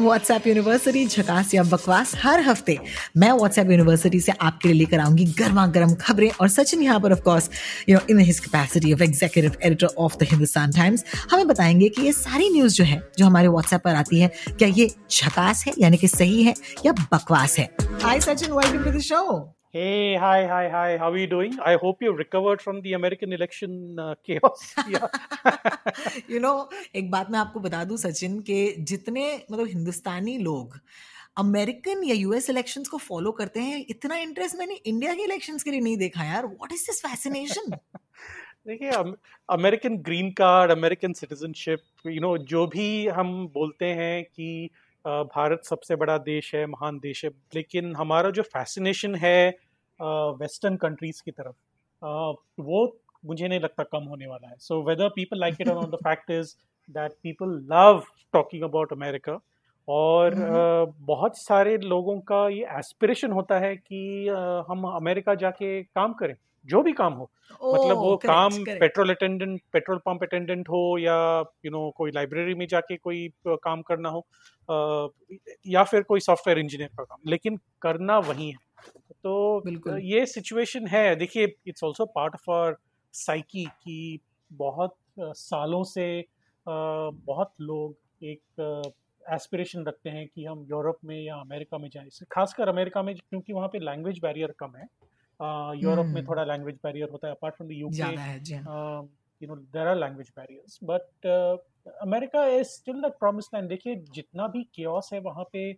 WhatsApp university झकास या बकवास, हर हफ़्ते मैं व्हाट्सएप यूनिवर्सिटी से आपके लिए लेकर आऊँगी गर्मा गर्म खबरें और सचिन यहाँ पर of course you know in his capacity of executive editor of the Hindustan Times हमें बताएँगे कि ये सारी न्यूज़ जो है, जो हमारे व्हाट्सएप पर आती है, क्या ये झकास है? यानी कि सही है या बकवास है? Hi Sachin welcome to the show Hey, hi, hi, hi. How are you doing? I hope you've recovered from the American election uh, chaos. Yeah. You know एक बात मैं आपको बता दूँ सचिन के जितने मतलब हिंदुस्तानी लोग अमेरिकन या यूएस इलेक्शंस को फॉलो करते हैं इतना इंटरेस्ट मैंने इंडिया के इलेक्शंस के लिए नहीं देखा यार व्हाट इज़ दिस फैसिनेशन देखिए American green card American citizenship you know जो भी हम बोलते हैं कि अ, भारत सबसे बड़ा देश है महान देश है लेकिन हमारा जो फैसिनेशन है वेस्टर्न कंट्रीज़ की तरफ़ वो मुझे नहीं लगता कम होने वाला है। So whether people like it और the fact is that people love talking about America और अ, बहुत सारे लोगों का ये एस्पिरेशन होता है कि अ, हम अमेरिका जाके काम करें। जो भी काम हो। मतलब वो correct, काम correct. Petrol attendant petrol pump attendant हो या यू you नो know, कोई लाइब्रेरी में जाके कोई काम करना हो अ, या फिर कोई सॉफ्टवेयर इंजीनियर का काम। लेकिन करना वही है। तो बिल्कुल। ये सिचुएशन है। देखिए it's also part of our psyche कि बहुत सालों से बहुत लोग एक एस्पिरेशन रखते हैं कि हम यूरोप में या अमेरिका में जाएँ। खासकर अमेरिका में क्योंकि वहाँ पे लैंग्वेज बैरियर कम है। यूरोप में थोड़ा लैंग्वेज बैरियर होता है apart from the UK you know there are language barriers but America is still the promise land देखिए जितना भी क्योस है वहाँ पे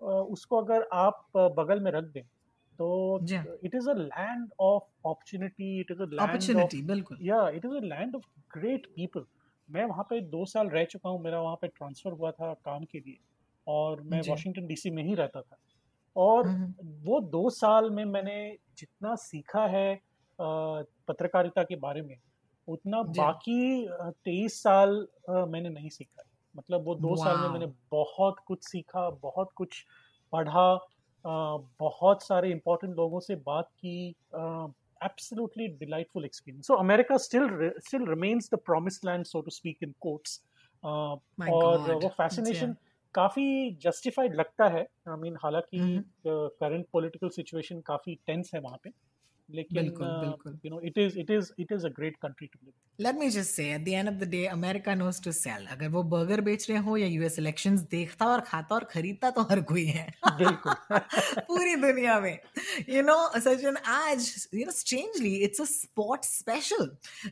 उसको अगर आप बगल में रख दें तो it is a land of opportunity it is opportunity बिल्कुल। या it is a land of great people मैं वहाँ पे दो साल रह चुका हूँ मेरा वहाँ पे ट्रांसफ़र हुआ था काम के लिए और मैं वॉशिंगटन डीसी में ही रहता था। और हम्म। वो दो साल में मैंने जितना सीखा है पत्रकारिता के बारे में उतना बाकी तेईस साल मैंने नहीं सीखा है मतलब वो दो साल में मैंने बहुत कुछ सीखा बहुत कुछ पढ़ा बहुत सारे इम्पोर्टेंट लोगों से बात की absolutely delightful experience so America still still remains the promise land so to speak in quotes My और God. वो फैसिनेशन काफ़ी जस्टिफाइड लगता है। आई मीन हालाँकि। करंट पॉलिटिकल सिचुएशन काफ़ी टेंस है वहाँ पे। लेकिन। You know it is it is it is a great country to live. अगर वो बर्गर बेच रहे हो या यूएस इलेक्शंस देखता और खाता और खरीदता तो हर कोई है। बिल्कुल। पूरी दुनिया में। यू नो सचिन आज you know strangely it's a spot special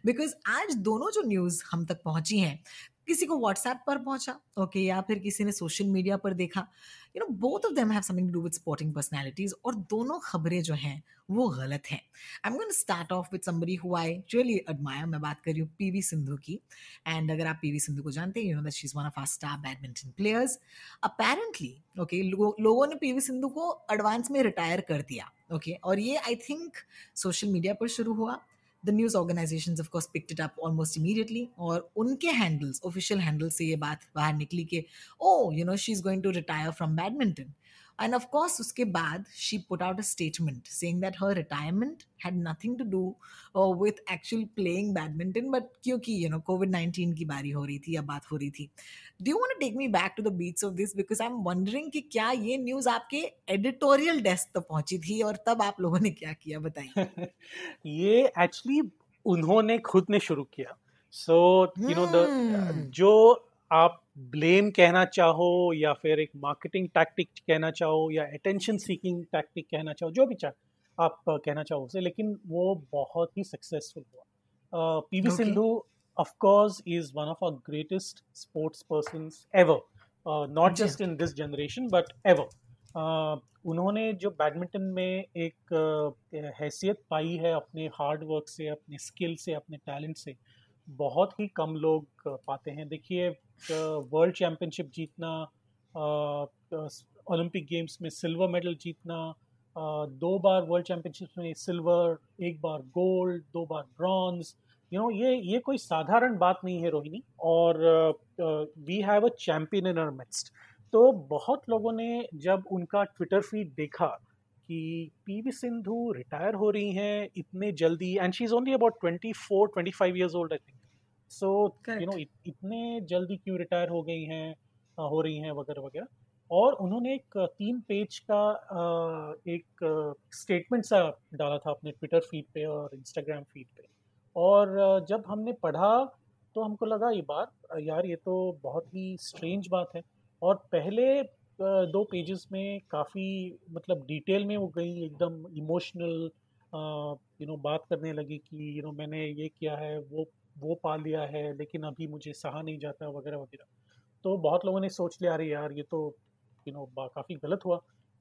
because आज दोनों जो न्यूज़ हम तक पहुँची हैं किसी को व्हाट्सएप पर पहुँचा ओके okay, या फिर किसी ने सोशल मीडिया पर देखा you know both of them have something to do with sporting personalities और दोनों खबरें जो हैं वो गलत हैं। I am going start off with somebody who I really admire मैं बात कर रही हूँ पीवी सिंधु की। एंड अगर आप पीवी सिंधु को जानते हैं you know that she is one of our star badminton players apparently okay लोगों ने पीवी सिंधु को एडवांस में रिटायर कर दिया ओके okay? और ये आई थिंक सोशल मीडिया पर शुरू हुआ। The news organisation of course course picked it up almost immediately और उनके हैंडल्स ऑफिशियल हैंडल्स से ये बात बाहर निकली कि ओ you know she is going to retire from badminton and of course उसके बाद she put out a statement saying that her retirement had nothing to do with actual playing badminton but क्योंकि you know COVID nineteen की बारी हो रही थी या बात हो रही थी do you want take me back to the beach of this because I am wondering कि क्या ये न्यूज़ आपके एडिटोरियल डेस्क तक पहुँची थी और तब आप लोगों ने क्या किया बताइए ये एक्चुअली उन्होंने खुद ने शुरू किया सो यू नो द जो आप ब्लेम कहना चाहो या फिर एक मार्केटिंग टैक्टिक कहना चाहो या अटेंशन सीकिंग टैक्टिक कहना चाहो जो भी चाहे आप uh, कहना चाहो उसे लेकिन वो बहुत ही सक्सेसफुल हुआ। P V Sindhu of course is one of our greatest sports person ever not just in this generation but ever उन्होंने जो बैडमिंटन में एक uh, हैसियत पाई है अपने हार्ड वर्क से अपने स्किल से अपने टैलेंट से बहुत ही कम लोग पाते हैं। देखिए वर्ल्ड चैम्पियनशिप जीतना ओलंपिक गेम्स में सिल्वर मेडल जीतना दो बार वर्ल्ड चैम्पियनशिप में सिल्वर एक बार गोल्ड दो बार ब्रॉन्ज यू नो ये ये कोई साधारण बात नहीं है रोहिणी। और we have a champion in our midst तो बहुत लोगों ने जब उनका ट्विटर फ़ीड देखा कि पीवी सिंधु रिटायर हो रही हैं इतने जल्दी and she is only about twenty four twenty five years old I think so you know इतने जल्दी क्यों रिटायर हो गई हैं हो रही हैं वगैरह वगैरह। और उन्होंने एक तीन पेज का एक स्टेटमेंट सा डाला था अपने ट्विटर फ़ीड पे और इंस्टाग्राम फ़ीड पे। और जब हमने पढ़ा तो हमको लगा ये बात यार ये तो बहुत ही स्ट्रेंज बात है। और पहले दो पेजेस में काफ़ी मतलब डिटेल में वो गई, एकदम इमोशनल यू नो बात करने लगी कि यू नो मैंने ये किया है, वो वो पा लिया है, लेकिन अभी मुझे सहा नहीं जाता वगैरह वगैरह। तो बहुत लोगों ने सोच लिया, अरे यार, ये तो यू नो काफ़ी गलत हुआ।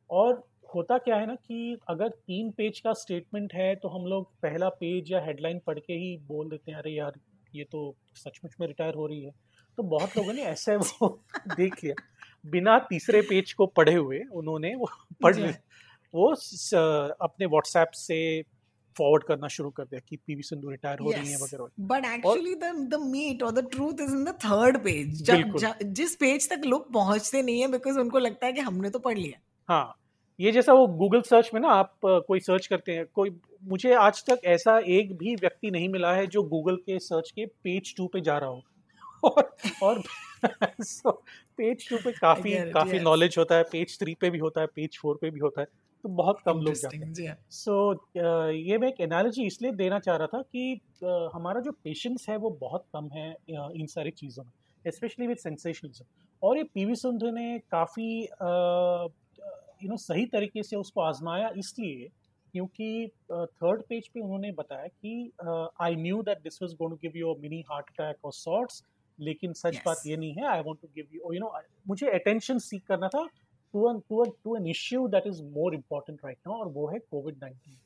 और होता क्या है ना कि अगर तीन पेज का स्टेटमेंट है तो हम लोग पहला पेज या हेडलाइन पढ़ के ही बोल देते हैं, अरे यार, ये तो सचमुच में रिटायर हो रही है। तो बहुत लोगों ने ऐसे वो देख लिया। बिना तीसरे पेज को पढ़े हुए उन्होंने वो पढ़ वो अपने व्हाट्सएप से फॉरवर्ड करना शुरू कर दिया कि पीवी सिंधु रिटायर हो रही है वगैरह। But actually the the meat और the truth is in the third page जिस पेज तक लोग पहुँचते नहीं है बिकॉज़ उनको लगता है कि हमने तो पढ़ लिया। हाँ ये जैसा वो गूगल सर्च में ना आप कोई सर्च करते हैं कोई मुझे आज तक ऐसा एक भी व्यक्ति नहीं मिला है जो गूगल के सर्च के पेज टू पे जा रहा हो। और और so, पेज टू पे काफ़ी काफ़ी नॉलेज होता है पेज थ्री पे भी होता है पेज फोर पे भी होता है तो बहुत कम लोग जाते हैं। सो so, ये मैं एक एनालॉजी इसलिए देना चाह रहा था कि uh, हमारा जो पेशेंस है वो बहुत कम है इन सारी चीज़ों में स्पेशली विद सेंसेशनलिज्म और ये पीवी सिंधु ने काफ़ी यू नो सही तरीके से उसको आजमाया इसलिए क्योंकि थर्ड uh, पेज पे उन्होंने बताया कि I knew that this was going to give you a mini heart attack और सॉर्ट्स लेकिन सच yes. बात ये नहीं है I want to give you you know मुझे अटेंशन सीख करना था to an to to an issue that is more important right now और वो है कोविड नाइन्टीन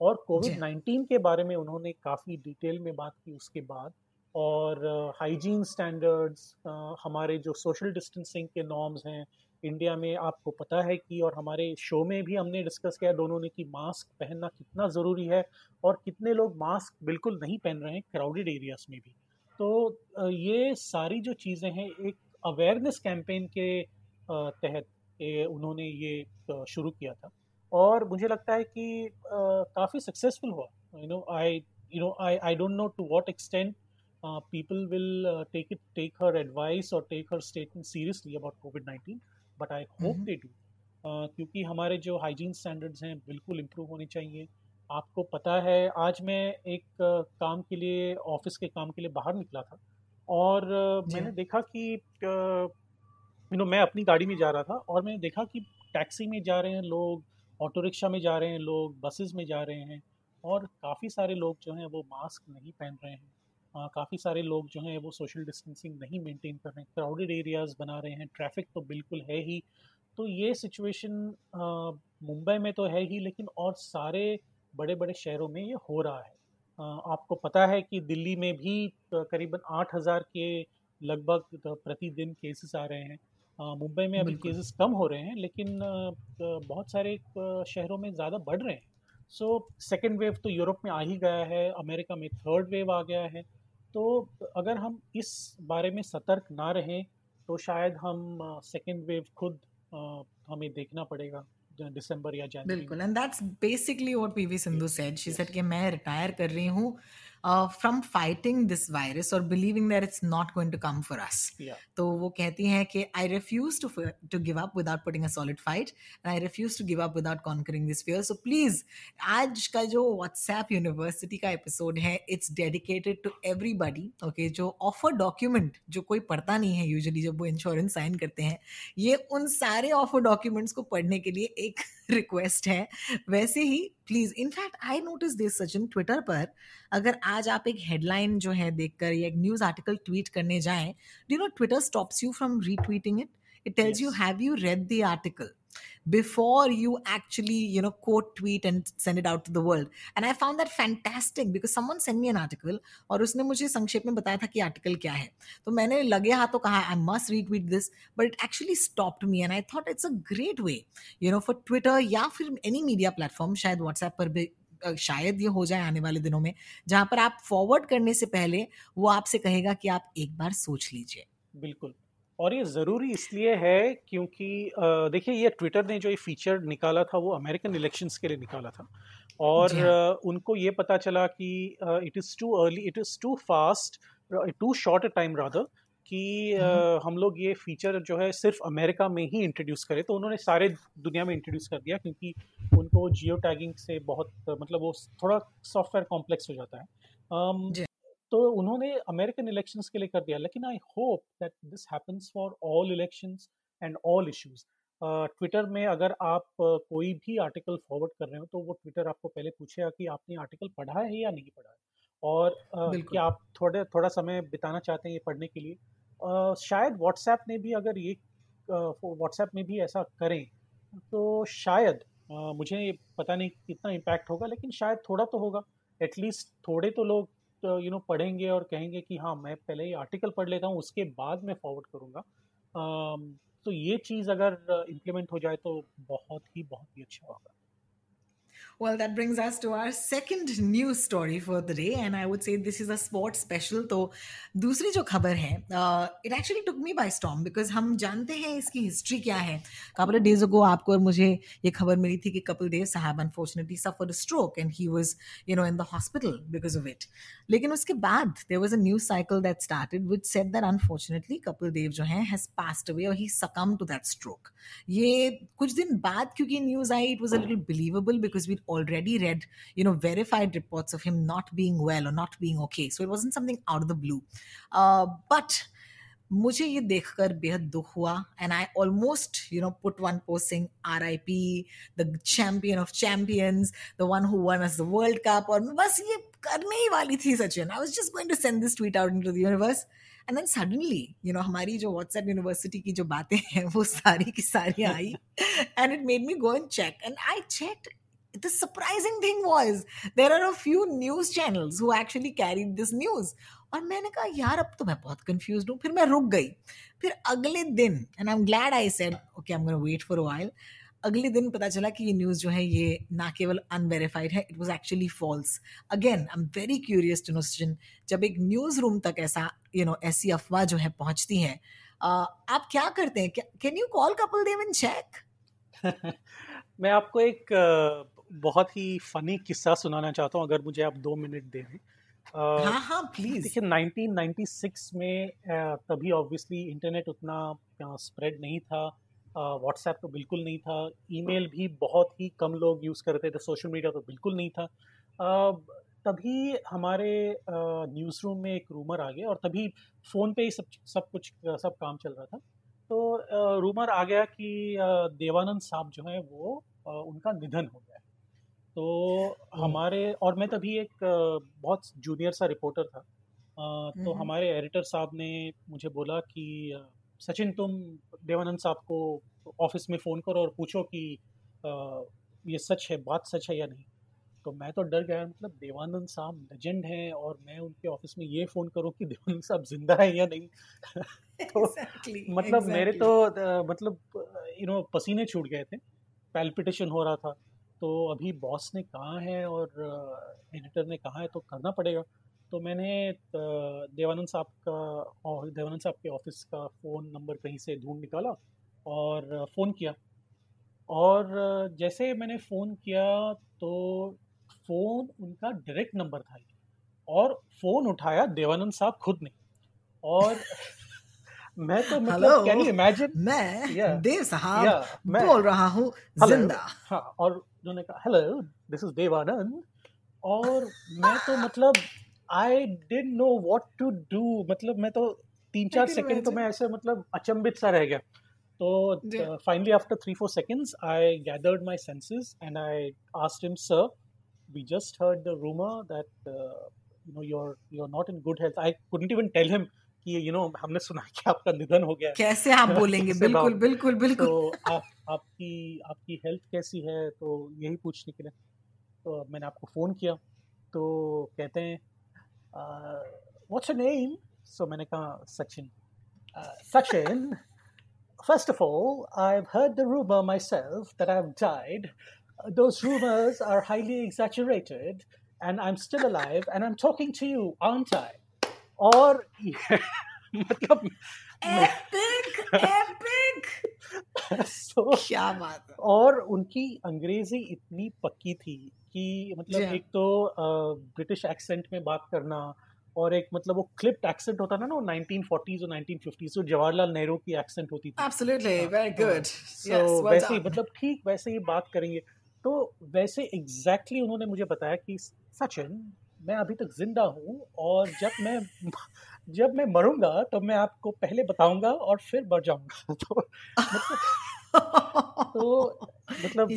और कोविड नाइन्टीन के बारे में उन्होंने काफ़ी डिटेल में बात की उसके बाद और हाइजीन uh, स्टैंडर्ड्स uh, हमारे जो सोशल डिस्टेंसिंग के नॉर्म्स हैं इंडिया में आपको पता है कि और हमारे शो में भी हमने डिस्कस किया दोनों ने कि मास्क पहनना कितना ज़रूरी है और कितने लोग मास्क बिल्कुल नहीं पहन रहे हैं क्राउडेड एरियाज़ में भी। तो ये सारी जो चीज़ें हैं एक अवेयरनेस कैंपेन के तहत उन्होंने ये शुरू किया था। और मुझे लगता है कि काफ़ी सक्सेसफुल हुआ। You know I you know I I don't know to what extent people will take it take her advice और take her statement seriously about COVID nineteen but I hope they do क्योंकि हमारे जो hygiene standards हैं बिल्कुल improve होने चाहिए। आपको पता है आज मैं एक काम के लिए ऑफ़िस के काम के लिए बाहर निकला था और मैंने देखा कि यू नो मैं अपनी गाड़ी में जा रहा था और मैंने देखा कि टैक्सी में जा रहे हैं लोग ऑटो रिक्शा में जा रहे हैं लोग बसेस में जा रहे हैं और काफ़ी सारे लोग जो हैं वो मास्क नहीं पहन रहे हैं। काफ़ी सारे लोग जो हैं वो सोशल डिस्टेंसिंग नहीं मेंटेन कर रहे हैं क्राउडेड एरियाज़ बना रहे हैं ट्रैफ़िक तो बिल्कुल है ही। तो ये सिचुएशन मुंबई में तो है ही लेकिन और सारे बड़े बड़े शहरों में ये हो रहा है। आपको पता है कि दिल्ली में भी करीबन आठ हज़ार के लगभग प्रतिदिन केसेस आ रहे हैं। मुंबई में अभी केसेस कम हो रहे हैं लेकिन बहुत सारे शहरों में ज़्यादा बढ़ रहे हैं। सो सेकेंड वेव तो यूरोप में आ ही गया है अमेरिका में थर्ड वेव आ गया है। तो अगर हम इस बारे में सतर्क ना रहें तो शायद हम सेकेंड वेव खुद हमें देखना पड़ेगा। दिसंबर या जनवरी बिल्कुल and that's basically what P V Sindhu said she said कि मैं रिटायर कर रही हूँ फ्रॉम फाइटिंग दिस वायरस और believing that it's not going to come for us तो वो कहती हैं कि I refuse to to give up without putting a solid fight and I refuse to give up without conquering this fear so please आज का जो WhatsApp university का episode है it's dedicated to everybody okay जो offer document जो कोई पढ़ता नहीं है यूजली जब वो इंश्योरेंस साइन करते हैं ये उन सारे ऑफ़र डॉक्यूमेंट्स को पढ़ने के लिए एक रिक्वेस्ट है वैसे ही please in fact I notice this Sachin Twitter पर अगर आज आप एक हेडलाइन जो है देखकर या एक न्यूज़ आर्टिकल ट्वीट करने जाएँ do know Twitter stops you from retweeting it it tells you have you read the article before you actually, you know, quote, tweet and send it out to the world. And i found that fantastic because someone sent me an article और उसने मुझे संक्षेप में बताया था कि article क्या है। तो मैंने लगे हाथों कहा I must retweet this but it actually stopped me and I thought it's a great way you know for Twitter या फिर एनी मीडिया प्लेटफॉर्म शायद व्हाट्सएप पर भी शायद ये हो जाए आने वाले दिनों में, जहाँ पर आप फॉरवर्ड करने से पहले वो आपसे कहेगा कि आप एक बार सोच लीजिए। बिल्कुल। और ये ज़रूरी इसलिए है क्योंकि देखिए ये ट्विटर ने जो ये फीचर निकाला था वो अमेरिकन इलेक्शंस के लिए निकाला था और। उनको ये पता चला कि it is too early it is too fast too short a time rather कि हम्म। हम लोग ये फीचर जो है सिर्फ़ अमेरिका में ही इंट्रोड्यूस करें तो उन्होंने सारे दुनिया में इंट्रोड्यूस कर दिया क्योंकि उनको जियो टैगिंग से बहुत मतलब वो थोड़ा सॉफ्टवेयर कॉम्प्लेक्स हो जाता है um, तो उन्होंने अमेरिकन इलेक्शंस के लिए कर दिया। लेकिन I hope that this happens for all elections and all issues Twitter में अगर आप कोई भी आर्टिकल फॉरवर्ड कर रहे हो तो वो ट्विटर आपको पहले पूछेगा कि आपने आर्टिकल पढ़ा है या नहीं पढ़ा है? और uh, कि आप थोड़े थोड़ा समय बिताना चाहते हैं ये पढ़ने के लिए। uh, शायद व्हाट्सएप ने भी अगर ये व्हाट्सएप uh, में भी ऐसा करें तो शायद मुझे पता नहीं कितना इम्पैक्ट होगा लेकिन शायद थोड़ा तो होगा। एटलीस्ट थोड़े तो लोग यू नो पढ़ेंगे और कहेंगे कि हाँ मैं पहले ही आर्टिकल पढ़ लेता हूँ, उसके बाद मैं फॉरवर्ड करूँगा। तो ये चीज़ अगर इम्प्लीमेंट हो जाए तो बहुत ही बहुत ही अच्छा होगा। Well, that brings us to our second news story for the day, and I would say this is a sports special. तो दूसरी जो खबर है it actually took me by storm because हम जानते हैं इसकी हिस्ट्री क्या है कपल डेज अगो आपको और मुझे ये खबर मिली थी कि कपिल देव साहब unfortunately suffer stroke and he was you know in the hospital because of it लेकिन उसके बाद there was a news cycle that started which set that unfortunately Kapil Dev जो है हैज पास्ड अवे और ही सकम टू दैट स्ट्रोक ये कुछ दिन बाद क्योंकि news I it was a little believable because we already read, you know, verified reports of him not being well or not being okay. So it wasn't something out of the blue. Uh, but मुझे ये देखकर बेहद दुख हुआ and I almost you know put one posting R I P the champion of champions the one who won us the world cup और बस ये करने ही वाली थी Sachin I was just going to send this tweet out into the universe and then suddenly you know हमारी जो WhatsApp university की जो बातें हैं वो सारी की सारी I and it made me go and check and I check the surprising thing was there are a few news channels who actually carried this news. और मैंने कहा यार अब तो मैं बहुत कंफ्यूज हूँ. फिर मैं रुक गई। फिर अगले दिन and I am glad I said okay I am gonna wait for a अगले दिन पता चला कि ये न्यूज़ जो है ये ना केवल अनवेरीफाइड है it was actually false again I am very curious to know जब एक न्यूज़ रूम तक ऐसा यू you नो know, ऐसी अफवाह जो है पहुँचती है uh, आप क्या करते हैं? Can you call Kapil Dev in check मैं आपको एक बहुत ही फनी किस्सा सुनाना चाहता हूँ अगर मुझे आप दो मिनट दे दें। हाँ हाँ प्लीज़ देखिए 1996 में तभी ऑब्वियसली इंटरनेट उतना स्प्रेड नहीं था। व्हाट्सएप तो बिल्कुल नहीं था। ईमेल भी बहुत ही कम लोग यूज़ करते थे। सोशल मीडिया तो बिल्कुल नहीं था। तभी हमारे न्यूज़ रूम में एक रूमर आ गया और तभी फ़ोन पे ही सब सब कुछ सब काम चल रहा था। तो रूमर आ गया कि देवानंद साहब जो है वो उनका निधन हो गया। तो हमारे और मैं तभी एक बहुत जूनियर सा रिपोर्टर था। तो हमारे एडिटर साहब ने मुझे बोला कि सचिन तुम देवानंद साहब को ऑफ़िस में फ़ोन करो और पूछो कि ये सच है बात सच है या नहीं? तो मैं तो डर गया मतलब देवानंद साहब लेजेंड हैं और मैं उनके ऑफ़िस में ये फ़ोन करूँ कि देवानंद साहब ज़िंदा है या नहीं? तो exactly, मतलब exactly. मेरे तो मतलब यू नो पसीने छूट गए थे। पैल्पिटेशन हो रहा था। तो अभी बॉस ने कहा है और एडिटर ने कहा है तो करना पड़ेगा। तो मैंने देवानंद साहब का और देवानंद साहब के ऑफ़िस का फ़ोन नंबर कहीं से ढूंढ निकाला और फ़ोन किया। और जैसे मैंने फ़ोन किया तो फ़ोन उनका डायरेक्ट नंबर था और फ़ोन उठाया देवानंद साहब खुद ने। और मैं तो मतलब कैन यू इमेजिन मैं yeah, देव साहब yeah, मैं बोल रहा हूँ ज़िंदा। हाँ और उन्होंने कहा हेलो दिस इज़ देवानंद और मैं तो मतलब I did know what to do मतलब मैं तो तीन चार सेकंड तो मैं ऐसे मतलब अचंभित सा रह गया। तो finally after three four seconds I gathered my senses and I asked him sir we just heard the rumour that you know you are you are not in good health I couldn't even tell him कि you you know know, हमने सुना कि आपका निधन हो गया कैसे आप बोलेंगे? बिल्कुल बिल्कुल बिल्कुल। तो आप, आपकी आपकी हेल्थ कैसी है? तो यही पूछने के लिए। तो मैंने आपको फ़ोन किया। तो कहते हैं व्हाट्स योर नेम सो मैंने कहा Sachin. Sachin first of all I have heard the rumour myself that I have died those rumours are highly exaggerated and I am still alive and I am talking to you aunt I और मतलब epic epic so, क्या बात है। और उनकी अंग्रेज़ी इतनी पक्की थी कि मतलब हाँ। एक तो ब्रिटिश एक्सेंट में बात करना और एक मतलब वो क्लिप्ड एक्सेंट होता था ना वो 1940s और 1950s जो जवाहरलाल नेहरू की एक्सेंट होती थी। एब्सोल्युटली वेरी गुड सो वैसे ही मतलब ठीक वैसे ही बात करेंगे। तो वैसे एग्जैक्टली exactly उन्होंने मुझे बताया कि सचिन मैं अभी तक ज़िंदा हूँ और जब मैं जब मैं मरूँगा तो मैं आपको पहले बताऊँगा और फिर मर जाऊँगा। तो मतलब, तो मतलब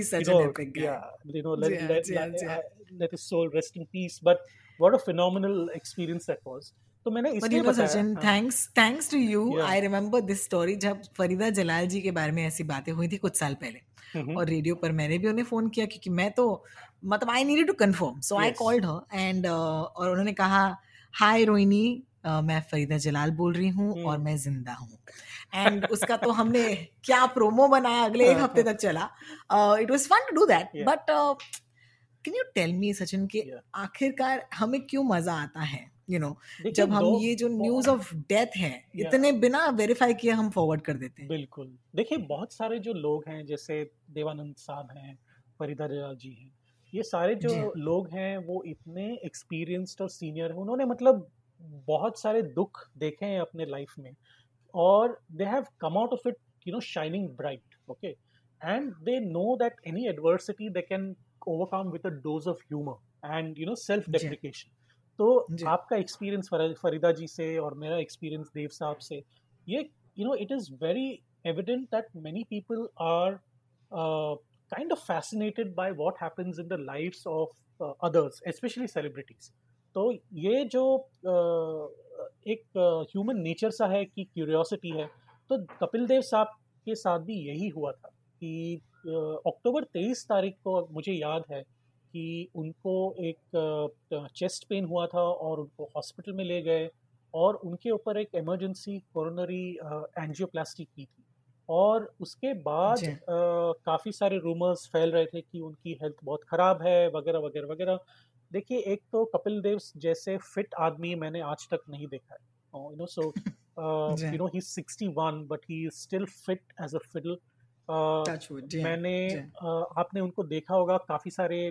दिस स्टोरी हाँ। जब फरीदा जलाल जी के बारे में ऐसी बातें हुई थी कुछ साल पहले। और रेडियो पर मैंने भी उन्हें फ़ोन किया क्योंकि मैं तो मतलब I needed to confirm so I called her and और उन्होंने कहा हाय रोहिणी uh, मैं फरीदा जलाल बोल रही हूँ हम्म। और मैं ज़िंदा हूँ. एंड उसका तो हमने क्या प्रोमो बनाया अगले एक हाँ, हफ़्ते हाँ. तक चला। It was fun to do that but can you tell me Sachin कि Yeah. आखिरकार हमें क्यों मज़ा आता है? यू नो जब हम ये जो न्यूज़ ऑफ़ डेथ है इतने बिना वेरीफाई किए हम फॉरवर्ड कर देते हैं। बिल्कुल। देखिए बहुत सारे जो लोग हैं जैसे देवानंद साहब हैं फरीदा दयाल जी हैं ये सारे जो लोग हैं वो इतने एक्सपीरियंस्ड और सीनियर हैं। उन्होंने मतलब बहुत सारे दुख देखे हैं अपने लाइफ में और they have come out of it you know shining bright okay and they know that any adversity they can overcome with a dose of humour and you know self deprecation तो आपका experience Farida जी से और मेरा experience देव साहब से ये you know it is very evident that many people are kind of fascinated by what happens in the life of others specially celebrities तो ये जो uh, एक ह्यूमन uh, नेचर सा है कि क्यूरियोसिटी है तो कपिल देव साहब के साथ भी यही हुआ था कि अक्टूबर uh, 23 तारीख को मुझे याद है कि उनको एक चेस्ट पेन हुआ था और उनको हॉस्पिटल में ले गए और उनके ऊपर एक इमरजेंसी कोरोनरी एंजियोप्लास्टी की थी। और उसके बाद काफ़ी सारे रूमर्स फैल रहे थे कि उनकी हेल्थ बहुत ख़राब है वगैरह वगैरह वगैरह। देखिए एक तो कपिल देव जैसे फिट आदमी मैंने आज तक नहीं देखा है। You know so you know he 61 but he is still fit as a fiddle हाँ, मैंने आपने उनको देखा होगा काफ़ी सारे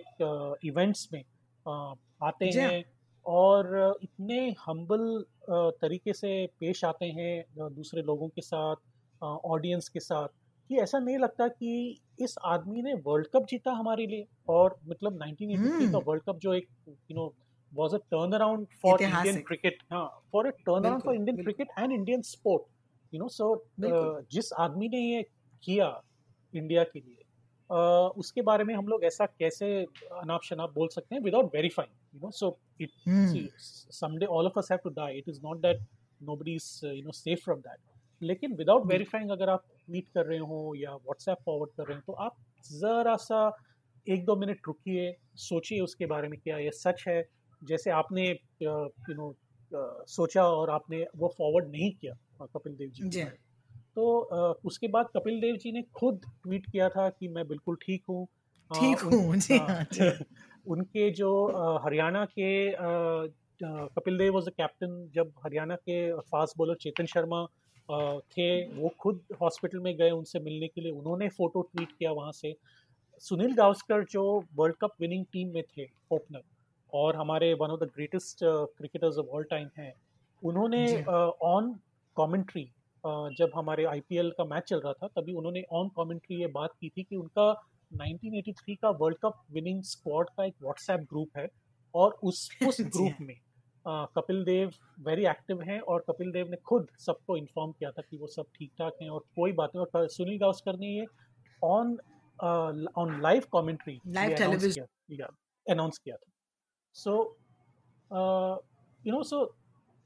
इवेंट्स में आते हाँ। हैं और इतने हम्बल तरीके से पेश आते हैं दूसरे लोगों के साथ ऑडियंस के साथ कि ऐसा नहीं लगता कि इस आदमी ने वर्ल्ड कप जीता हमारे लिए और मतलब 1983 का हम्म। वर्ल्ड कप जो एक you know was a turn around for Indian cricket हाँ for a turn around for Indian cricket and Indian sport you know so जिस आदमी ने ये किया इंडिया के लिए। अ, उसके बारे में हम लोग ऐसा कैसे अनाप शनाप बोल सकते हैं? Without verifying you know so it hmm, all of us us have to die. It is not that nobody is uh, you know safe from लेकिन विदाउट वेरीफाइंग अगर आप ट्वीट कर रहे हो या व्हाट्सएप फॉरवर्ड कर रहे हो तो आप ज़रा सा एक दो मिनट रुकिए सोचिए उसके बारे में क्या ये सच है। जैसे आपने यू नो सोचा और आपने वो फॉरवर्ड नहीं किया कपिल देव जी। तो उसके बाद कपिल देव जी ने खुद ट्वीट किया था कि मैं बिल्कुल ठीक हूँ। ठीक हूँ, जी हाँ, हाँ। उनके जो हरियाणा के Kapil Dev was a captain जब हरियाणा के फास्ट बॉलर चेतन शर्मा थे वो खुद हॉस्पिटल में गए उनसे मिलने के लिए। उन्होंने फ़ोटो ट्वीट किया वहाँ से। सुनील गावस्कर जो वर्ल्ड कप विनिंग टीम में थे ओपनर और हमारे one of the greatest cricketers of all time हैं उन्होंने ऑन कमेंट्री जब हमारे आईपीएल का मैच चल रहा था तभी उन्होंने ऑन कमेंट्री ये बात की थी कि उनका 1983 का वर्ल्ड कप विनिंग स्क्वाड का एक व्हाट्सएप ग्रुप है और उस उस ग्रुप हाँ। में अ, कपिल देव वेरी एक्टिव हैं और कपिल देव ने खुद सबको इन्फॉर्म किया था कि वो सब ठीक ठाक हैं और कोई बात नहीं और सुनील गावस्कर ने ये ऑन ऑन लाइव कमेंट्री किया अनाउंस किया था so you know so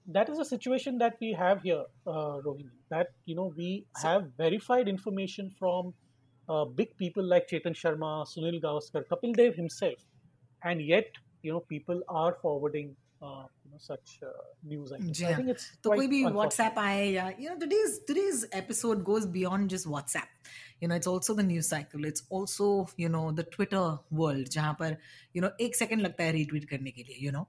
that is a situation that we have here, uh, Rohini. That you know we have verified information from uh, big people like Chetan Sharma, Sunil Gavaskar, Kapil Dev himself, and yet you know people are forwarding uh, you know such uh, news items. Ji I हाँ think it's तो quite कोई भी unfortunate. WhatsApp आए या you know today's today's episode goes beyond just WhatsApp you know it's also the news cycle it's also you know the Twitter world जहाँ पर you know एक second लगता है रीट्वीट करने के लिए you know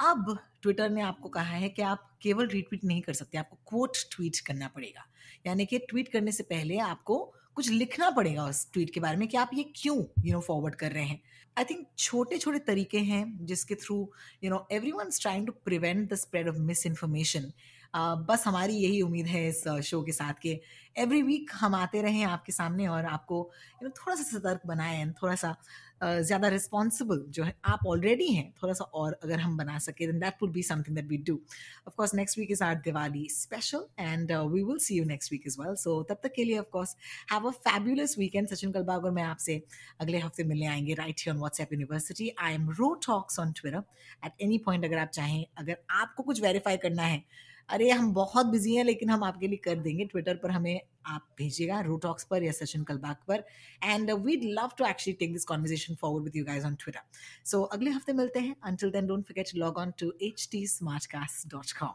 अब ट्विटर ने आपको कहा है कि आप केवल रीट्वीट नहीं कर सकते, आपको कोट ट्वीट करना पड़ेगा। यानी कि ट्वीट करने से पहले आपको कुछ लिखना पड़ेगा उस ट्वीट के बारे में कि आप ये क्यों यू नो फॉरवर्ड कर रहे हैं। आई थिंक छोटे छोटे तरीके हैं जिसके through you know everyone trying to prevent the spread of misinformation बस हमारी यही उम्मीद है इस शो के साथ के एवरी वीक हम आते रहें आपके सामने और आपको यू नो थोड़ा सा सतर्क बनाएँ and थोड़ा सा ज़्यादा रिस्पॉन्सिबल जो है, आप ऑलरेडी हैं थोड़ा सा और अगर हम बना सके then that would be something that we do of course next week is our Diwali special and we will see you next week as well so तब तक के लिए of course have a fabulous weekend Sachin Kalbag और मैं आपसे अगले हफ़्ते मिलने आएँगे right here on WhatsApp university I am row talks on Twitter at any point अगर आप चाहें, अगर आपको कुछ वेरीफाई करना है अरे, हम बहुत बिज़ी हैं, लेकिन हम आपके लिए कर देंगे ट्विटर पर, हमें आप भेजिएगा रोटॉक्स पर या सचिन कलबाग पर। And we'd love to actually take this conversation forward with you guys on Twitter so अगले हफ़्ते मिलते हैं। Until then don't forget log on to H T smart cast dot com